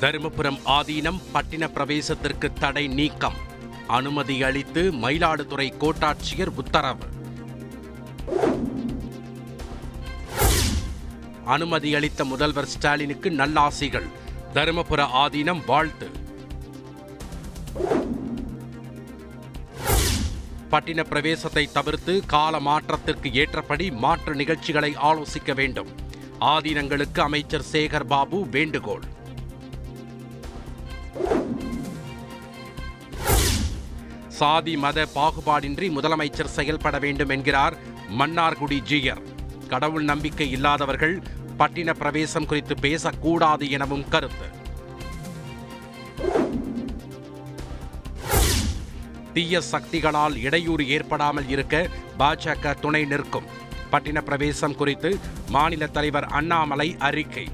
தருமபுரம் ஆதீனம் பட்டின பிரவேசத்திற்கு தடை நீக்கம். அனுமதி அளித்து மயிலாடுதுறை கோட்டாட்சியர் உத்தரவு. அனுமதி அளித்த முதல்வர் ஸ்டாலினுக்கு நல்லாசிகள். தருமபுர ஆதீனம் வாழ்த்து. பட்டின பிரவேசத்தை தவிர்த்து கால மாற்றத்திற்கு ஏற்றபடி மாற்று நிகழ்ச்சிகளை ஆலோசிக்க வேண்டும். ஆதீனங்களுக்கு அமைச்சர் சேகர் பாபு வேண்டுகோள். சாதி மத பாகுபாடின்றி முதலமைச்சர் செயல்பட வேண்டும் என்கிறார் மன்னார்குடி ஜீயர் கடவுள் நம்பிக்கை இல்லாதவர்கள் பட்டின பிரவேசம் குறித்து பேசக்கூடாது எனவும் கருத்து. தீய சக்திகளால் இடையூறு ஏற்படாமல் இருக்க பாஜக துணை நிற்கும். பட்டின பிரவேசம் குறித்து மாநில தலைவர் அண்ணாமலை அறிக்கை.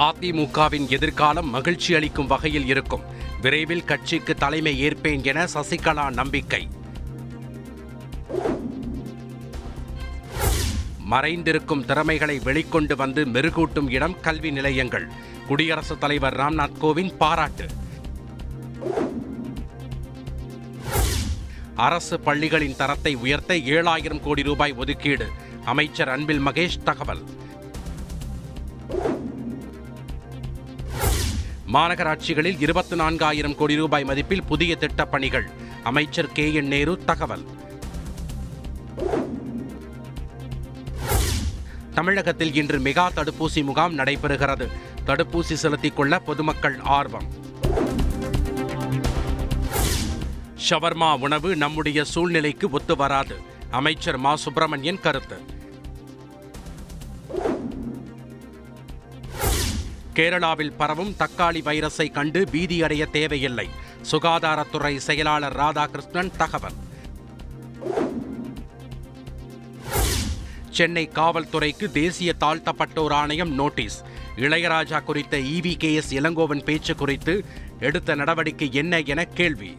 அதிமுகவின் எதிர்காலம் மகிழ்ச்சி அளிக்கும் வகையில் இருக்கும். விரைவில் கட்சிக்கு தலைமை ஏற்பேன் என சசிகலா நம்பிக்கை. மறைந்திருக்கும் திறமைகளை வெளிக்கொண்டு வந்து மெருகூட்டும் இடம் கல்வி நிலையங்கள். குடியரசுத் தலைவர் ராம்நாத் கோவிந்த் பாராட்டு. அரசு பள்ளிகளின் தரத்தை உயர்த்த ஏழாயிரம் கோடி ரூபாய் ஒதுக்கீடு. அமைச்சர் அன்பில் மகேஷ் தகவல். மாநகராட்சிகளில் இருபத்தி நான்காயிரம் கோடி ரூபாய் மதிப்பில் புதிய திட்டப் பணிகள் அமைச்சர் கே என் நேரு தகவல். தமிழகத்தில் இன்று மெகா தடுப்பூசி முகாம் நடைபெறுகிறது. தடுப்பூசி செலுத்திக் கொள்ள பொதுமக்கள் ஆர்வம். ஷவர்மா உணவு நம்முடைய சூழ்நிலைக்கு ஒத்து வராது. அமைச்சர் மா சுப்பிரமணியன் கருத்து. கேரளாவில் பரவும் தக்காளி வைரஸை கண்டு பீதியடைய தேவையில்லை. சுகாதாரத்துறை செயலாளர் ராதாகிருஷ்ணன் தகவல். சென்னை காவல்துறைக்கு தேசிய தாழ்த்தப்பட்டோர் ஆணையம் நோட்டீஸ். இளையராஜா குறித்த இவி கே எஸ் இளங்கோவன் பேச்சு குறித்து எடுத்த நடவடிக்கை என்ன என கேள்வி.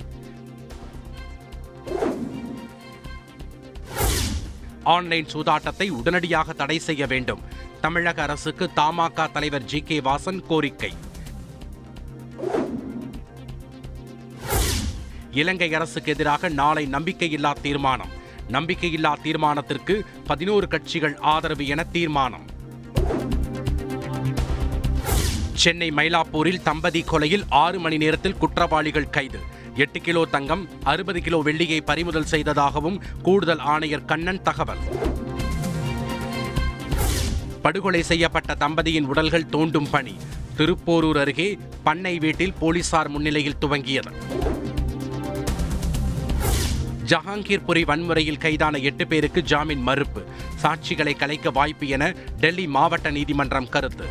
ஆன்லைன் சூதாட்டத்தை உடனடியாக தடை செய்ய வேண்டும். தமிழக அரசுக்கு தமாக தலைவர் ஜி கே வாசன் கோரிக்கை. இலங்கை அரசுக்கு எதிராக நாளை நம்பிக்கையில்லா தீர்மானம். நம்பிக்கையில்லா தீர்மானத்திற்கு பதினோரு கட்சிகள் ஆதரவு என தீர்மானம். சென்னை மயிலாப்பூரில் தம்பதி கொலையில் ஆறு மணி நேரத்தில் குற்றவாளிகள் கைது. எட்டு கிலோ தங்கம் அறுபது கிலோ வெள்ளியை பறிமுதல் செய்ததாகவும் கூடுதல் ஆணையர் கண்ணன் தகவல். படுகொலை செய்யப்பட்ட தம்பதியின் உடல்கள் தோண்டும் பணி. திருப்போரூர் அருகே பண்ணை வீட்டில் போலீசார் முன்னிலையில் துவங்கியது ஜஹாங்கீர்புரி வன்முறையில் கைதான எட்டு பேருக்கு ஜாமீன் மறுப்பு. சாட்சிகளை கலைக்க வாய்ப்பு என டெல்லி மாவட்ட நீதிமன்றம் கருத்து.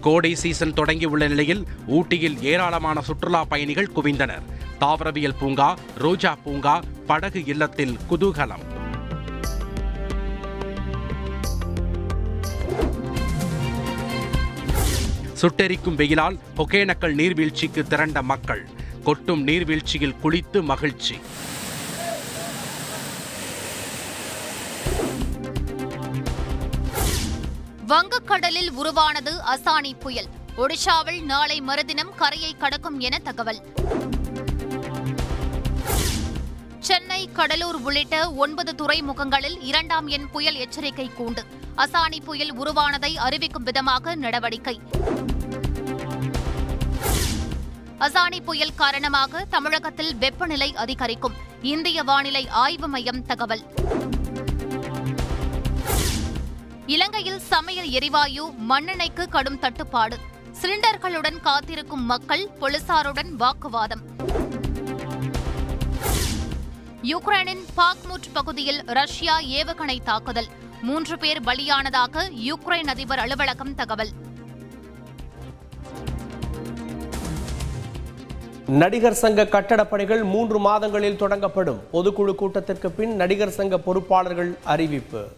கோடை சீசன் தொடங்கியுள்ள நிலையில் ஊட்டியில் ஏராளமான சுற்றுலா பயணிகள் குவிந்தனர். தாவரவியல் பூங்கா ரோஜா பூங்கா படகு இல்லத்தில் குதூகலம். சுட்டெரிக்கும் வெயிலால் ஒகேனக்கல் நீர்வீழ்ச்சிக்கு திரண்ட மக்கள். கொட்டும் நீர்வீழ்ச்சியில் குளித்து மகிழ்ச்சி. வங்கக்கடலில் உருவானது அசானி புயல். ஒடிஷாவில் நாளை மறுதினம் கரையை கடக்கும் என தகவல். சென்னை கடலூர் உள்ளிட்ட ஒன்பது துறைமுகங்களில் இரண்டாம் எண் புயல் எச்சரிக்கை கூண்டு. அசானி புயல் உருவானதை அறிவிக்கும் விதமாக நடவடிக்கை. அசானி புயல் காரணமாக தமிழகத்தில் வெப்பநிலை அதிகரிக்கும். இந்திய வானிலை ஆய்வு மையம் தகவல். இலங்கையில் சமையல் எரிவாயு மண்ணெண்ணெய்க்கு கடும் தட்டுப்பாடு. சிலிண்டர்களுடன் காத்திருக்கும் மக்கள் போலீசாருடன் வாக்குவாதம். யுக்ரைனின் பாக்முட் பகுதியில் ரஷ்யா ஏவுகணை தாக்குதல். மூன்று பேர் பலியானதாக யுக்ரைன் அதிபர் அலுவலகம் தகவல். நடிகர் சங்க கட்டடப் பணிகள் மூன்று மாதங்களில் தொடங்கப்படும். பொதுக்குழு கூட்டத்திற்கு பின் நடிகர் சங்க பொறுப்பாளர்கள் அறிவிப்பு.